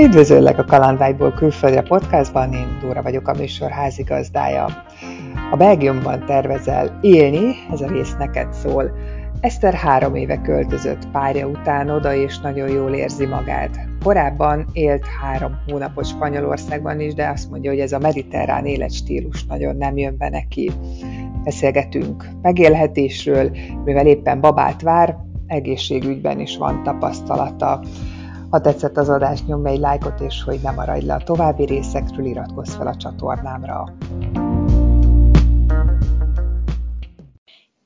Üdvözöllek a Kalandvágyból külföldre podcastban, én Dóra vagyok a műsor házigazdája. A Belgiumban tervezel élni, ez a rész neked szól. Eszter három éve költözött párja után oda, és nagyon jól érzi magát. Korábban élt három hónapot Spanyolországban is, de azt mondja, hogy ez a mediterrán életstílus nagyon nem jön be neki. Beszélgetünk megélhetésről, mivel éppen babát vár, egészségügyben is van tapasztalata. Ha tetszett az adás, nyomj egy lájkot, és hogy ne maradj le a további részekről, iratkozz fel a csatornámra.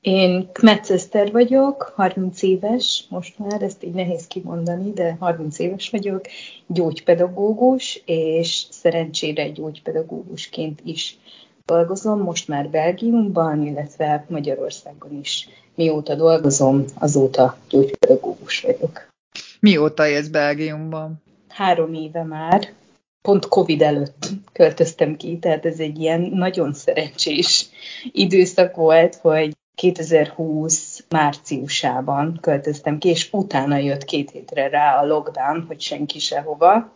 Én Kmetsz Eszter vagyok, 30 éves, most már ezt így nehéz kimondani, de 30 éves vagyok, gyógypedagógus, és szerencsére gyógypedagógusként is dolgozom, most már Belgiumban, illetve Magyarországon is. Mióta dolgozom, azóta gyógypedagógus vagyok. Mióta élsz Belgiumban? Három éve már. Pont Covid előtt költöztem ki, tehát ez egy ilyen nagyon szerencsés időszak volt, hogy 2020 márciusában költöztem ki, és utána jött két hétre rá a lockdown, hogy senki sehova.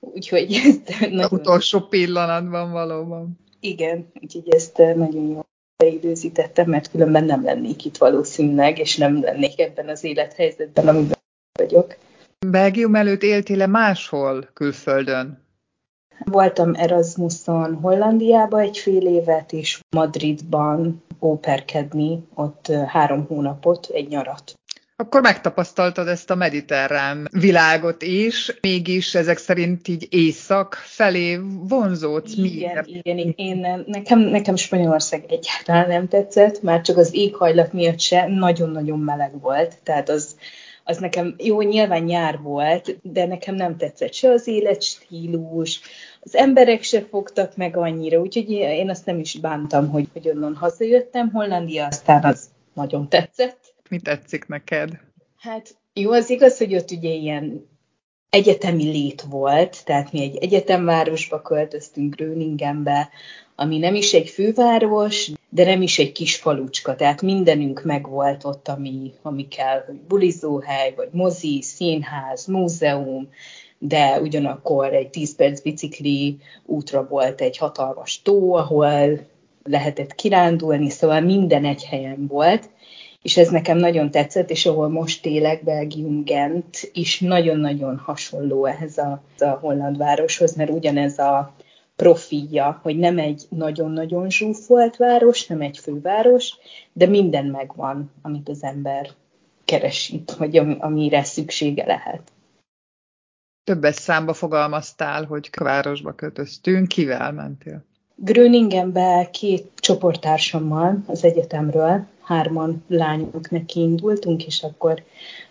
Úgyhogy ezt nagyon... utolsó pillanatban valóban. Igen, úgyhogy ezt nagyon jól beidőzítettem, mert különben nem lennék itt valószínűleg, és nem lennék ebben az élethelyzetben, amiben vagyok. Belgium előtt éltél-e máshol külföldön? Voltam Erasmuson Hollandiába egy fél évet, és Madridban óperkedni, ott három hónapot, egy nyarat. Akkor megtapasztaltad ezt a mediterrán világot is, mégis ezek szerint így észak felé vonzódsz. Igen, igen, igen. Nekem, nekem Spanyolország egyáltalán nem tetszett, már csak az éghajlat miatt se nagyon-nagyon meleg volt, tehát az, az nekem jó, nyilván nyár volt, de nekem nem tetszett se az életstílus, az emberek se fogtak meg annyira, úgyhogy én azt nem is bántam, hogy, hogy onnan hazajöttem. Hollandia aztán az nagyon tetszett. Mi tetszik neked? Hát jó, az igaz, hogy ott ugye ilyen egyetemi lét volt, tehát mi egy egyetemvárosba költöztünk Gröningenbe, ami nem is egy főváros, de nem is egy kis falucska, tehát mindenünk megvolt ott, ami, ami kell, hogy bulizóhely, vagy mozi, színház, múzeum, de ugyanakkor egy 10 perc bicikli útra volt egy hatalmas tó, ahol lehetett kirándulni, szóval minden egy helyen volt, és ez nekem nagyon tetszett, és ahol most élek, Belgium Gent is nagyon-nagyon hasonló ehhez a, a holland városhoz, mert ugyanez a profilja, hogy nem egy nagyon-nagyon zsúfolt város, nem egy főváros, de minden megvan, amit az ember keresít, vagy amire szüksége lehet. Többes számba fogalmaztál, hogy városba költöztünk. Kivel mentél? Gröningenbe két csoporttársammal az egyetemről, hárman lányoknak kiindultunk, és akkor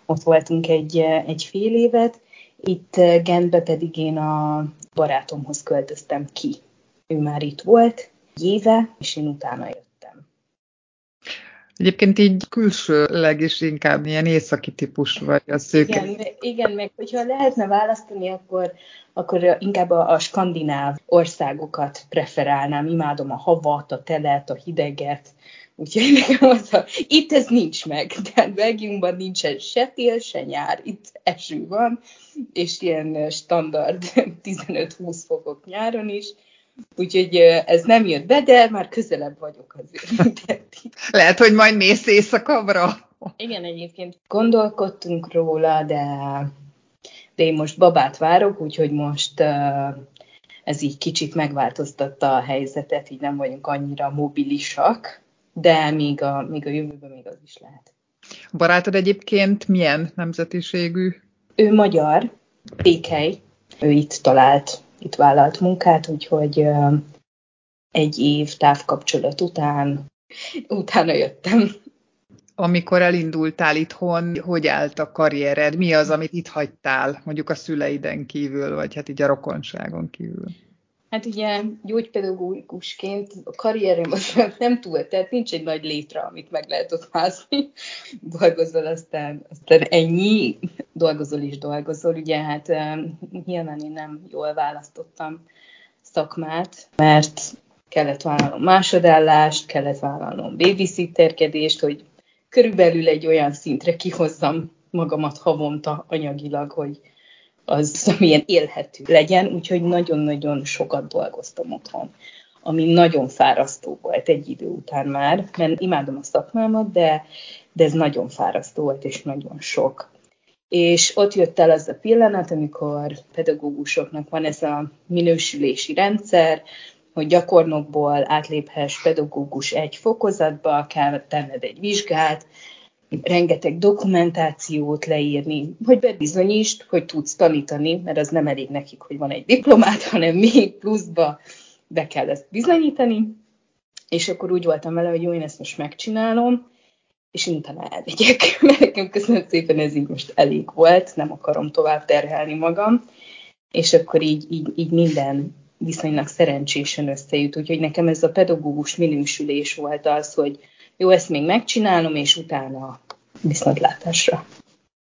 ott voltunk egy, egy fél évet. Itt Gentbe pedig én a barátomhoz költöztem ki. Ő már itt volt, éve, és én utána jöttem. Egyébként így külsőleg is inkább ilyen északi típus vagy a szőke. Igen, igen, meg hogyha lehetne választani, akkor, akkor inkább a, a skandináv országokat preferálnám. Imádom a havat, a telet, a hideget. Úgyhogy nekem az a, itt ez nincs meg. Tehát Belgiumban nincsen se tél, se nyár. Itt eső van, és ilyen standard 15-20 fokok nyáron is Úgyhogy ez nem jött be, de már közelebb vagyok azért. Lehet, hogy majd mész éjszakabbra. Igen, egyébként gondolkodtunk róla, de, de én most babát várok, úgyhogy most ez így kicsit megváltoztatta a helyzetet, így nem vagyunk annyira mobilisak, de még a, még a jövőben még az is lehet. A barátod egyébként milyen nemzetiségű? Ő magyar, Pékely, ő itt talált itt vállalt munkát, úgyhogy egy év távkapcsolat után utána jöttem. Amikor elindultál itthon, hogy állt a karriered? Mi az, amit itt hagytál, mondjuk a szüleiden kívül, vagy hát így a rokonságon kívül? Hát ugye gyógypedagógusként a karrierem az nem túl, tehát nincs egy nagy létre, amit meg lehet ott mászni. Dolgozol, aztán, aztán ennyi, dolgozol is dolgozol. Ugye hát nyilván én nem jól választottam szakmát, mert kellett vállalnom másodállást, kellett vállalnom babysitterkedést, hogy körülbelül egy olyan szintre kihozzam magamat havonta anyagilag, hogy az amilyen élhető legyen, úgyhogy nagyon-nagyon sokat dolgoztam otthon ami nagyon fárasztó volt egy idő után már, mert imádom a szakmámat, de, de ez nagyon fárasztó volt, és nagyon sok. És ott jött el az a pillanat, amikor pedagógusoknak van ez a minősülési rendszer, hogy gyakornokból átléphess pedagógus egy fokozatba, kell tenned egy vizsgát, rengeteg dokumentációt leírni, hogy bebizonyítsd, hogy tudsz tanítani, mert az nem elég nekik, hogy van egy diplomát, hanem még pluszba be kell ezt bizonyítani, és akkor úgy voltam vele, hogy jó, én ezt most megcsinálom, és utána elmegyek, mert nekem köszönöm szépen ez így most elég volt, nem akarom tovább terhelni magam, és akkor így, így, így minden viszonylag szerencsésen összejut, úgyhogy nekem ez a pedagógus minősülés volt az, hogy jó, ezt még megcsinálom, és utána viszontlátásra.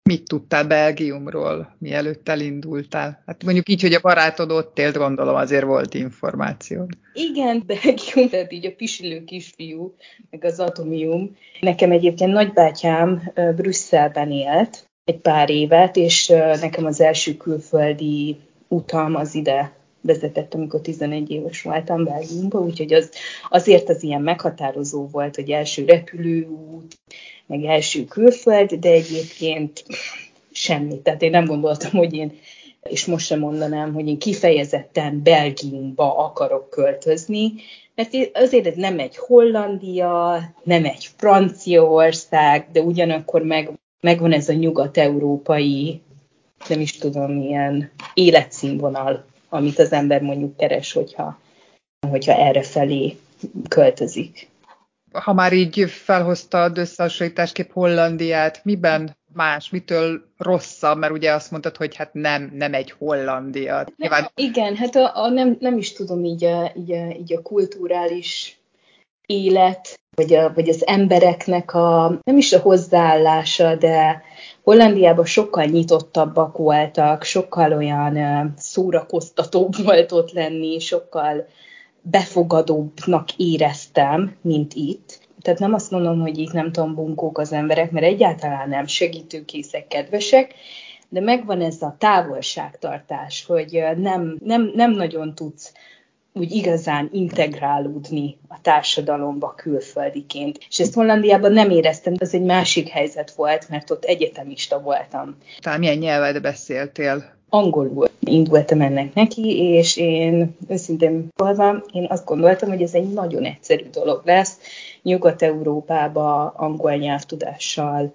Mit tudtál Belgiumról, mielőtt elindultál? Hát mondjuk így, hogy a barátod ott élt, gondolom azért volt információ. Igen, Belgium, tehát így a pisilő kisfiú, meg az atomium. Nekem egyébként nagybátyám Brüsszelben élt egy pár évet, és nekem az első külföldi utam az ide vezetett, amikor 11 éves voltam Belgiumba, úgyhogy az, azért az ilyen meghatározó volt, hogy első repülőút, meg első külföld, de egyébként semmi. Tehát én nem gondoltam, hogy én, és most sem mondanám, hogy én kifejezetten Belgiumba akarok költözni, mert azért ez nem egy Hollandia, nem egy Franciaország, de ugyanakkor meg, megvan ez a nyugat-európai, nem is tudom, milyen életszínvonal, amit az ember mondjuk keres, hogyha, hogyha erre felé költözik. Ha már így felhoztad összehasonlításképp Hollandiát, miben más, mitől rosszabb, mert ugye azt mondtad, hogy hát nem, nem egy Hollandia. Nyilván... Igen, hát a, a, nem, nem is tudom így a, így, a, így a kulturális élet, vagy, a, vagy az embereknek a, nem is a hozzáállása, de Hollandiában sokkal nyitottabbak voltak, sokkal olyan szórakoztatóbb volt ott lenni, sokkal befogadóbbnak éreztem, mint itt. Tehát nem azt mondom, hogy itt nem tudom, bunkók az emberek, mert egyáltalán nem segítőkészek, kedvesek, de megvan ez a távolságtartás, hogy nem, nem, nem nagyon tudsz úgy igazán integrálódni a társadalomba külföldiként. És ezt Hollandiában nem éreztem, de ez egy másik helyzet volt, mert ott egyetemista voltam. Tehát milyen nyelvet beszéltél? angolul indultam ennek neki, és én őszintén szólva, én azt gondoltam, hogy ez egy nagyon egyszerű dolog lesz. Nyugat-Európába angol nyelvtudással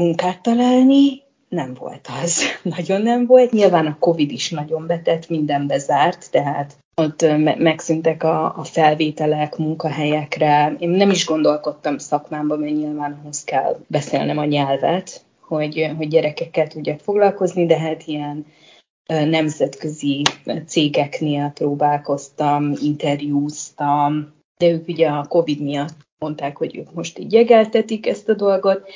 munkát találni, nem volt az. Nagyon nem volt. Nyilván a Covid is nagyon betett, minden bezárt, tehát ott megszűntek a, a felvételek munkahelyekre. Én nem is gondolkodtam szakmámban, mert nyilván ahhoz kell beszélnem a nyelvet, hogy, hogy gyerekekkel tudjak foglalkozni, de hát ilyen nemzetközi cégeknél próbálkoztam, interjúztam, de ők ugye a Covid miatt mondták, hogy ők most így jegeltetik ezt a dolgot,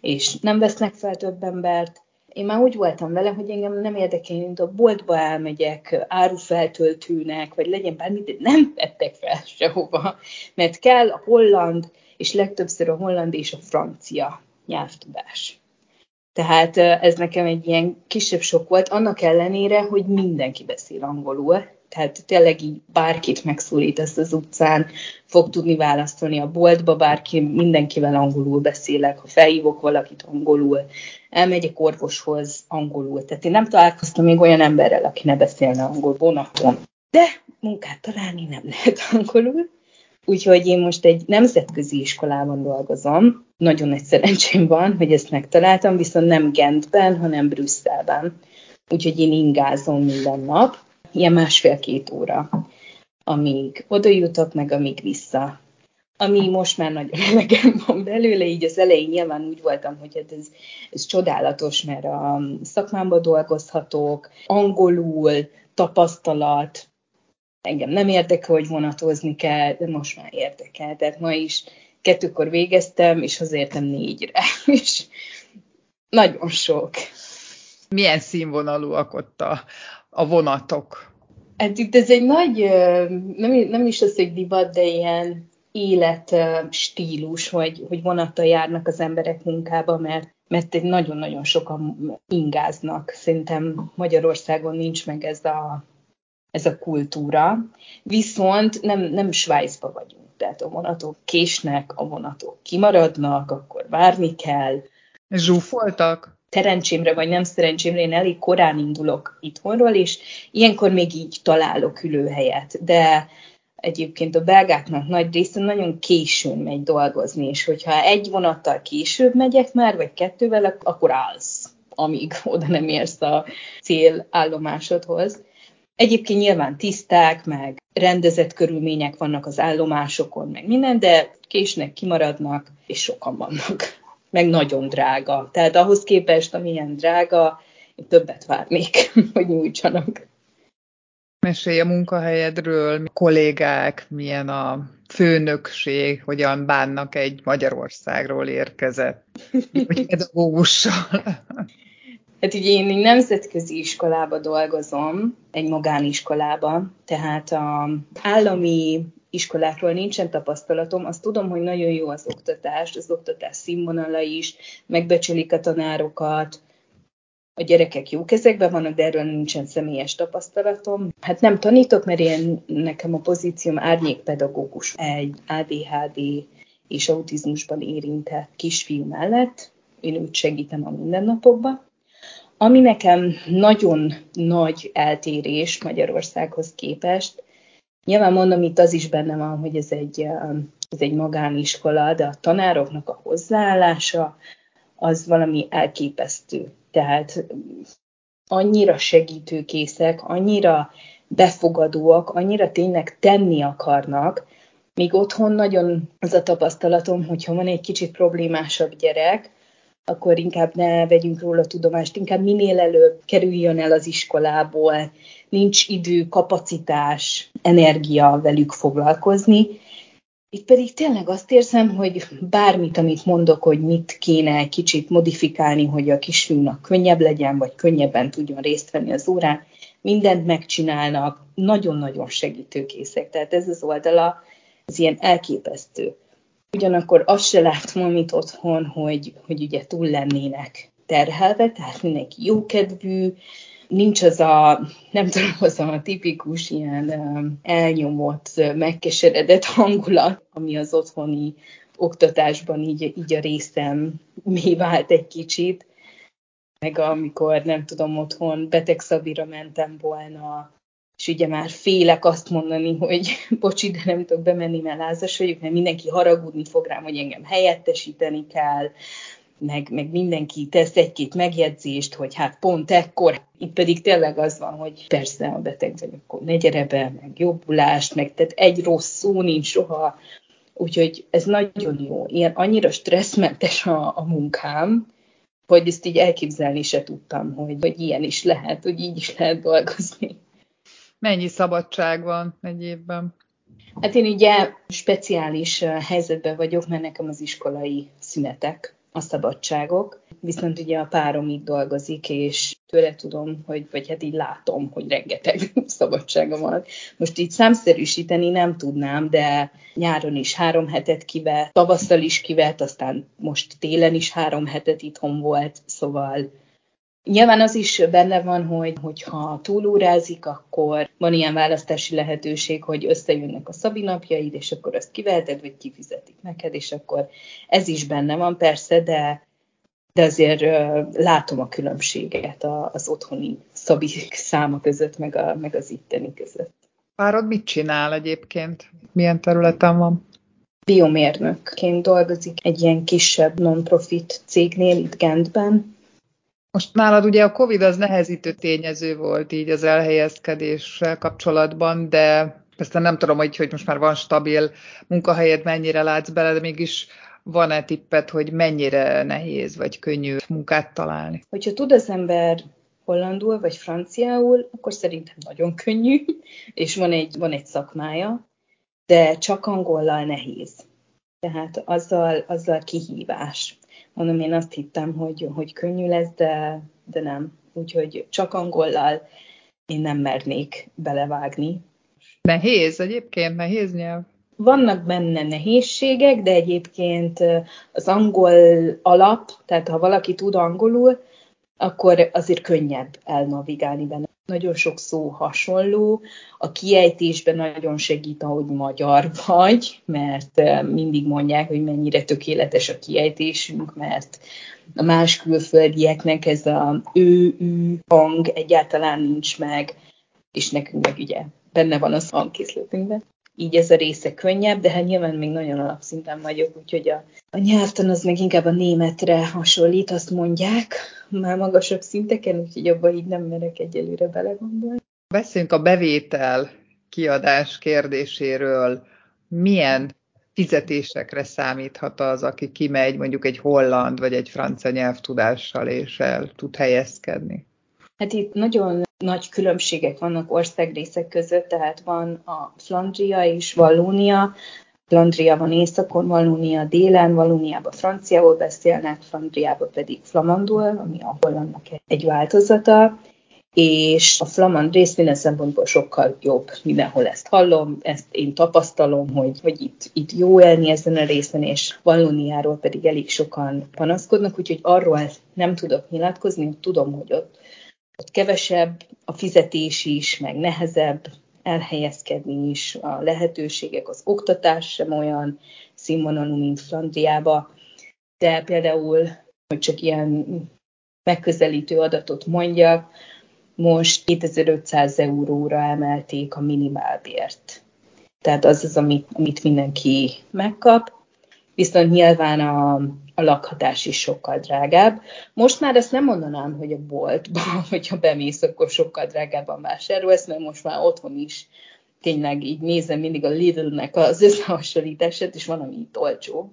és nem vesznek fel több embert. Én már úgy voltam vele, hogy engem nem érdekel, mint a boltba elmegyek árufeltöltőnek, vagy legyen bármi, de nem vettek fel sehova, mert kell a holland, és legtöbbször a holland és a francia nyelvtudás. Tehát ez nekem egy ilyen kisebb sok volt, annak ellenére, hogy mindenki beszél angolul, tehát tényleg így bárkit megszólít ezt az utcán, fog tudni választani a boltba, bárki, mindenkivel angolul beszélek, ha felhívok valakit angolul, elmegyek orvoshoz angolul. Tehát én nem találkoztam még olyan emberrel, aki ne beszélne angol vonaton. De munkát találni nem lehet angolul. Úgyhogy én most egy nemzetközi iskolában dolgozom. Nagyon nagy szerencsém van, hogy ezt megtaláltam, viszont nem Gentben, hanem Brüsszelben. Úgyhogy én ingázom minden nap, ilyen másfél-két óra, amíg oda jutok, meg amíg vissza. Ami most már nagyon elegem van belőle, így az elején nyilván úgy voltam, hogy hát ez, ez csodálatos, mert a szakmámba dolgozhatok, angolul, tapasztalat, engem nem érdekel, hogy vonatozni kell, de most már érdekel. Tehát ma is kettőkor végeztem, és nem négyre. És nagyon sok. Milyen színvonalúak ott a, a vonatok? Hát itt ez egy nagy, nem, nem is az, hogy divat, de ilyen életstílus, hogy, hogy vonattal járnak az emberek munkába, mert mert nagyon-nagyon sokan ingáznak. Szerintem Magyarországon nincs meg ez a, ez a kultúra. Viszont nem, nem Svájcba vagyunk. Tehát a vonatok késnek, a vonatok kimaradnak, akkor várni kell. Zsúfoltak? Szerencsémre vagy nem szerencsémre, én elég korán indulok itthonról, és ilyenkor még így találok ülőhelyet. De egyébként a belgáknak nagy része nagyon későn megy dolgozni, és hogyha egy vonattal később megyek már, vagy kettővel, akkor állsz, amíg oda nem érsz a célállomásodhoz. Egyébként nyilván tiszták, meg rendezett körülmények vannak az állomásokon, meg minden, de késnek, kimaradnak, és sokan vannak. Meg nagyon drága. Tehát ahhoz képest, amilyen drága, én többet várnék, hogy nyújtsanak. Mesélj a munkahelyedről, kollégák, milyen a főnökség, hogyan bánnak egy Magyarországról érkezett pedagógussal. Hát ugye én egy nemzetközi iskolába dolgozom, egy magániskolába, tehát a állami iskolákról nincsen tapasztalatom, azt tudom, hogy nagyon jó az oktatás, az oktatás színvonala is, megbecsülik a tanárokat, a gyerekek jó kezekben vannak, de erről nincsen személyes tapasztalatom. Hát nem tanítok, mert én, nekem a pozícióm árnyékpedagógus egy ADHD és autizmusban érintett kisfiú mellett. Én őt segítem a mindennapokban. Ami nekem nagyon nagy eltérés Magyarországhoz képest, nyilván mondom, itt az is benne van, hogy ez egy, ez egy magániskola, de a tanároknak a hozzáállása az valami elképesztő. Tehát annyira segítőkészek, annyira befogadóak, annyira tényleg tenni akarnak, míg otthon nagyon az a tapasztalatom, hogyha van egy kicsit problémásabb gyerek, akkor inkább ne vegyünk róla tudomást, inkább minél előbb kerüljön el az iskolából, nincs idő, kapacitás, energia velük foglalkozni. Itt pedig tényleg azt érzem, hogy bármit, amit mondok, hogy mit kéne egy kicsit modifikálni, hogy a kisfiúnak könnyebb legyen, vagy könnyebben tudjon részt venni az órán, mindent megcsinálnak, nagyon-nagyon segítőkészek. Tehát ez az oldala, az ilyen elképesztő. Ugyanakkor azt se látom, mint otthon, hogy, hogy ugye túl lennének terhelve, tehát mindenki jókedvű, nincs az a, nem tudom, az a tipikus ilyen elnyomott, megkeseredett hangulat, ami az otthoni oktatásban így, így a részem mi vált egy kicsit. Meg amikor, nem tudom, otthon betegszabira mentem volna, és ugye már félek azt mondani, hogy bocsi, de nem tudok bemenni, mert lázas vagyok, mert mindenki haragudni fog rám, hogy engem helyettesíteni kell, meg, meg mindenki tesz egy-két megjegyzést, hogy hát pont ekkor, itt pedig tényleg az van, hogy persze a beteg vagy, akkor ne gyere be, meg jobbulást, meg tehát egy rossz szó nincs soha, úgyhogy ez nagyon jó. Ilyen annyira stresszmentes a, a munkám, hogy ezt így elképzelni se tudtam, hogy, hogy ilyen is lehet, hogy így is lehet dolgozni. Mennyi szabadság van egy évben? Hát én ugye speciális helyzetben vagyok, mert nekem az iskolai szünetek a szabadságok, viszont ugye a párom itt dolgozik, és tőle tudom, hogy, vagy hát így látom, hogy rengeteg szabadsága van. Most így számszerűsíteni nem tudnám, de nyáron is három hetet kivett, tavasszal is kivett, aztán most télen is három hetet itthon volt, szóval Nyilván az is benne van, hogy hogyha túlórázik, akkor van ilyen választási lehetőség, hogy összejönnek a szabi napjaid, és akkor azt kiveheted, vagy kifizetik neked, és akkor ez is benne van persze, de, de azért látom a különbséget az otthoni szabi száma között, meg, a, meg az itteni között. Párod mit csinál egyébként? Milyen területen van? Biomérnökként dolgozik egy ilyen kisebb non-profit cégnél itt Gentben, most nálad ugye a Covid az nehezítő tényező volt így az elhelyezkedéssel kapcsolatban, de persze nem tudom, hogy, hogy most már van stabil munkahelyed, mennyire látsz bele, de mégis van-e tippet, hogy mennyire nehéz vagy könnyű munkát találni? Hogyha tud az ember hollandul vagy franciául, akkor szerintem nagyon könnyű, és van egy, van egy szakmája, de csak angollal nehéz. Tehát azzal, azzal kihívás. Mondom, én azt hittem, hogy, hogy könnyű lesz, de, de nem. Úgyhogy csak angollal én nem mernék belevágni. Nehéz egyébként, nehéz nyelv? vannak benne nehézségek, de egyébként az angol alap, tehát ha valaki tud angolul, akkor azért könnyebb elnavigálni benne. Nagyon sok szó hasonló, a kiejtésben nagyon segít, ahogy magyar vagy, mert mindig mondják, hogy mennyire tökéletes a kiejtésünk, mert a más külföldieknek ez a ő-ű hang egyáltalán nincs meg, és nekünk meg ugye benne van az hangkészletünkben így ez a része könnyebb, de hát nyilván még nagyon alapszinten vagyok, úgyhogy a, a nyelvtan az meg inkább a németre hasonlít, azt mondják, már magasabb szinteken, úgyhogy abban így nem merek egyelőre belegondolni. Beszéljünk a bevétel kiadás kérdéséről. Milyen fizetésekre számíthat az, aki kimegy mondjuk egy holland vagy egy francia nyelvtudással, és el tud helyezkedni? Hát itt nagyon nagy különbségek vannak országrészek között, tehát van a Flandria és Vallónia, Flandria van északon, Vallónia délen, Vallóniában franciául beszélnek, Flandriában pedig flamandul, ami a hollandnak egy változata, és a flamand rész minden szempontból sokkal jobb. Mindenhol ezt hallom, ezt én tapasztalom, hogy, hogy itt, itt jó élni ezen a részen, és Vallóniáról pedig elég sokan panaszkodnak, úgyhogy arról nem tudok nyilatkozni, tudom, hogy ott ott kevesebb a fizetés is, meg nehezebb elhelyezkedni is, a lehetőségek, az oktatás sem olyan színvonalú, mint Flandriába, de például, hogy csak ilyen megközelítő adatot mondjak, most 2500 euróra emelték a minimálbért. Tehát az az, amit, amit mindenki megkap, viszont nyilván a, a lakhatás is sokkal drágább. Most már ezt nem mondanám, hogy a boltban, hogyha bemész, akkor sokkal drágábban vásárolsz, mert most már otthon is tényleg így nézem mindig a Lidl-nek az összehasonlítását, és van, ami itt olcsóbb.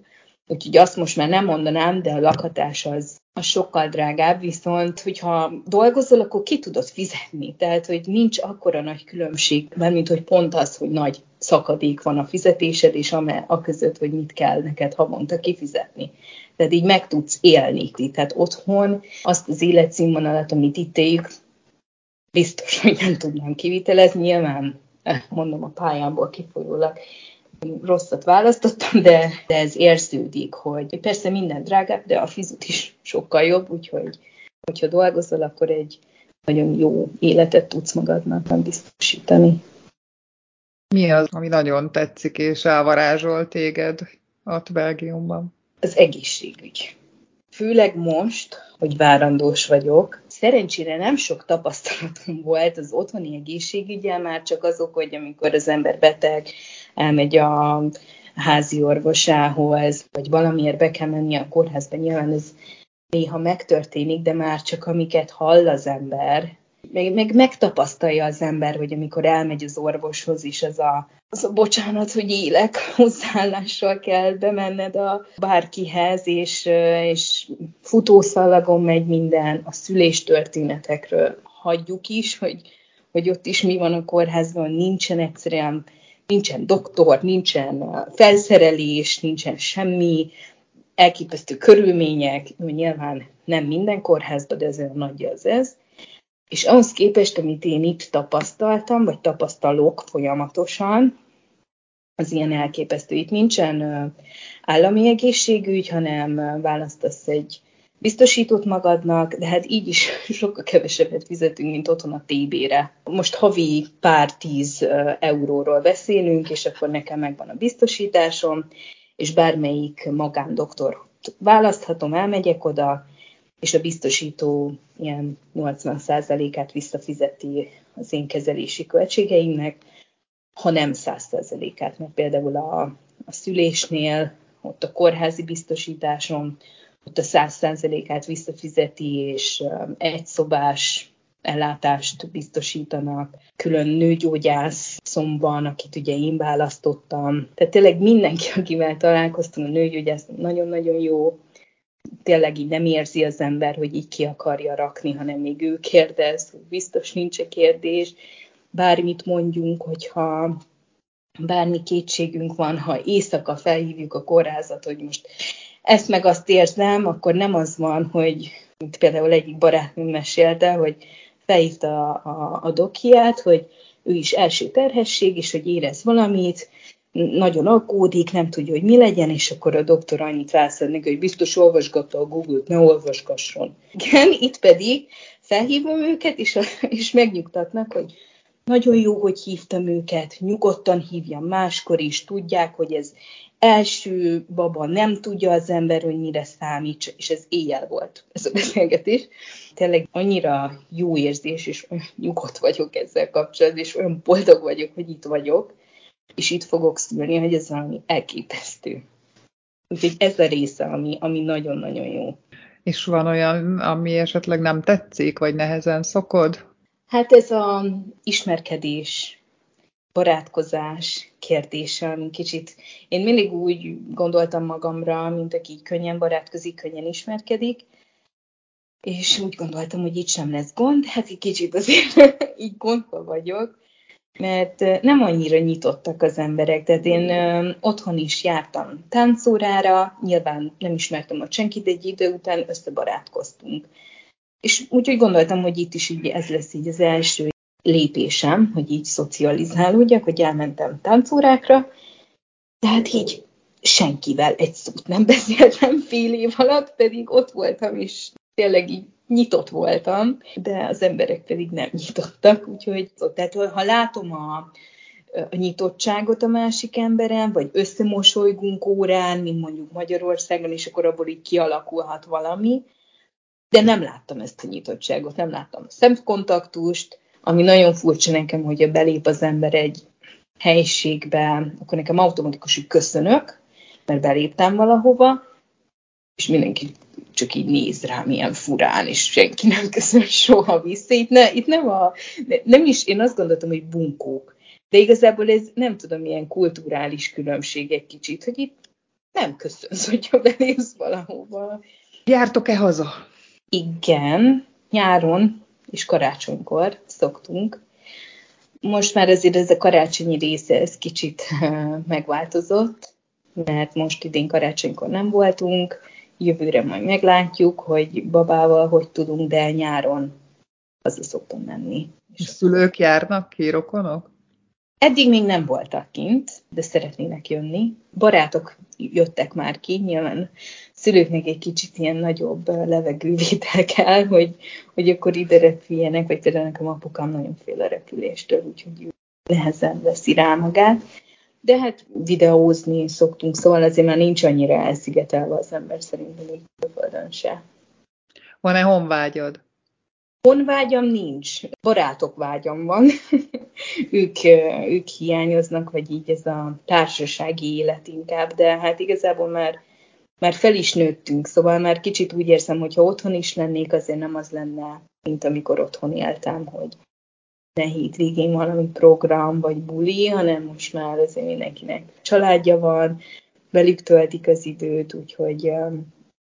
Úgyhogy azt most már nem mondanám, de a lakhatás az, az sokkal drágább, viszont hogyha dolgozol, akkor ki tudod fizetni. Tehát, hogy nincs akkora nagy különbség, mert hogy pont az, hogy nagy szakadék van a fizetésed, és a között, hogy mit kell neked havonta kifizetni. Tehát így meg tudsz élni. Tehát otthon azt az életszínvonalat, amit itt éljük, biztos, hogy nem tudnám kivitelezni. Nyilván, eh, mondom a pályámból kifolyólag, rosszat választottam, de, de ez érződik, hogy persze minden drágább, de a fizut is sokkal jobb, úgyhogy hogyha dolgozol, akkor egy nagyon jó életet tudsz magadnak biztosítani. Mi az, ami nagyon tetszik és elvarázsol téged ott Belgiumban? Az egészségügy. Főleg most, hogy várandós vagyok, szerencsére nem sok tapasztalatom volt az otthoni egészségügyel, már csak azok, hogy amikor az ember beteg, elmegy a házi orvosához, vagy valamiért be kell menni a kórházba, nyilván ez néha megtörténik, de már csak amiket hall az ember, meg, meg megtapasztalja az ember, hogy amikor elmegy az orvoshoz is, az a, az a bocsánat, hogy élek, hozzáállással kell bemenned a bárkihez, és, és futószalagon megy minden, a szüléstörténetekről hagyjuk is, hogy, hogy ott is mi van a kórházban, nincsen egyszerűen, nincsen doktor, nincsen felszerelés, nincsen semmi, elképesztő körülmények, nyilván nem minden kórházban, de ez nagy az ez. És ahhoz képest, amit én itt tapasztaltam, vagy tapasztalok folyamatosan, az ilyen elképesztő. Itt nincsen állami egészségügy, hanem választasz egy biztosított magadnak, de hát így is sokkal kevesebbet fizetünk, mint otthon a TB-re. Most havi pár tíz euróról beszélünk, és akkor nekem megvan a biztosításom, és bármelyik magándoktor választhatom, elmegyek oda, és a biztosító ilyen 80%-át visszafizeti az én kezelési költségeimnek, ha nem 100%-át, mert például a, a szülésnél ott a kórházi biztosításom, ott a 100%-át visszafizeti, és egy szobás ellátást biztosítanak, külön nőgyógyász szomban, akit ugye én választottam. Tehát tényleg mindenki, akivel találkoztam, a nőgyógyász nagyon-nagyon jó, tényleg így nem érzi az ember, hogy így ki akarja rakni, hanem még ő kérdez, biztos nincs -e kérdés, bármit mondjunk, hogyha bármi kétségünk van, ha éjszaka felhívjuk a kórházat, hogy most ezt meg azt érzem, akkor nem az van, hogy mint például egyik barátnőm mesélte, hogy felhívta a, a, a dokiát, hogy ő is első terhesség, és hogy érez valamit, nagyon aggódik, nem tudja, hogy mi legyen, és akkor a doktor annyit neki, hogy biztos olvasgatta a Google-t, ne olvasgasson. Igen, itt pedig felhívom őket, és, és megnyugtatnak, hogy nagyon jó, hogy hívtam őket, nyugodtan hívjam máskor is, tudják, hogy ez első baba, nem tudja az ember, hogy mire számít, és ez éjjel volt, ez a beszélgetés. Tényleg annyira jó érzés, és olyan nyugodt vagyok ezzel kapcsolatban, és olyan boldog vagyok, hogy itt vagyok, és itt fogok szülni, hogy ez valami elképesztő. Úgyhogy ez a része, ami, ami nagyon-nagyon jó. És van olyan, ami esetleg nem tetszik, vagy nehezen szokod? Hát ez a ismerkedés, barátkozás kérdése, ami kicsit, én mindig úgy gondoltam magamra, mint aki könnyen barátkozik, könnyen ismerkedik, és úgy gondoltam, hogy itt sem lesz gond, hát egy kicsit azért így gondba vagyok, mert nem annyira nyitottak az emberek. Tehát én ö, otthon is jártam táncórára, nyilván nem ismertem a senkit, egy idő után összebarátkoztunk. És úgyhogy gondoltam, hogy itt is így ez lesz így az első lépésem, hogy így szocializálódjak, hogy elmentem táncórákra, tehát így senkivel egy szót nem beszéltem fél év alatt, pedig ott voltam, és tényleg így nyitott voltam, de az emberek pedig nem nyitottak, úgyhogy tehát ha látom a, a nyitottságot a másik emberen, vagy összemosolygunk órán, mint mondjuk Magyarországon, és akkor abból így kialakulhat valami, de nem láttam ezt a nyitottságot, nem láttam a szemkontaktust, ami nagyon furcsa nekem, hogy belép az ember egy helyiségbe, akkor nekem automatikusan köszönök, mert beléptem valahova, és mindenki csak így néz rám ilyen furán, és senki nem köszön soha vissza. Itt, ne, itt nem a, nem is, én azt gondoltam, hogy bunkók, de igazából ez nem tudom, milyen kulturális különbség egy kicsit, hogy itt nem köszönsz, hogyha belépsz valahova. Jártok-e haza? Igen, nyáron és karácsonykor szoktunk. Most már azért ez a karácsonyi része ez kicsit megváltozott, mert most idén karácsonykor nem voltunk, jövőre majd meglátjuk, hogy babával hogy tudunk, de nyáron haza szoktunk menni. És szülők járnak ki, rokonok? Eddig még nem voltak kint, de szeretnének jönni. Barátok jöttek már ki, nyilván szülőknek egy kicsit ilyen nagyobb levegővétel kell, hogy, hogy akkor ide repüljenek, vagy például nekem apukám nagyon fél a repüléstől, úgyhogy nehezen veszi rá magát. De hát videózni szoktunk, szóval azért már nincs annyira elszigetelve az ember szerintem így földön se. Van-e honvágyad? Honvágyam nincs, barátok vágyam van. ők, ők hiányoznak, vagy így ez a társasági élet inkább, de hát igazából már, már fel is nőttünk, szóval már kicsit úgy érzem, hogy ha otthon is lennék, azért nem az lenne, mint amikor otthon éltem, hogy ne hétvégén valami program vagy buli, hanem most már azért mindenkinek családja van, velük töltik az időt, úgyhogy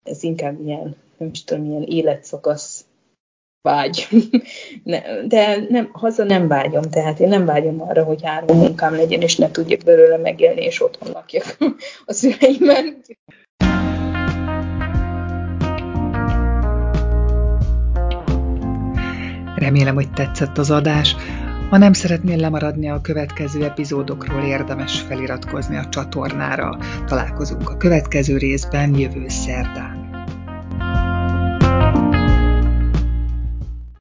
ez inkább ilyen, nem is tudom, ilyen életszakasz vágy. De nem, haza nem vágyom, tehát én nem vágyom arra, hogy három munkám legyen, és ne tudjak belőle megélni, és otthon lakjak a szüleimmel. Remélem, hogy tetszett az adás. Ha nem szeretnél lemaradni a következő epizódokról, érdemes feliratkozni a csatornára. Találkozunk a következő részben jövő szerdán.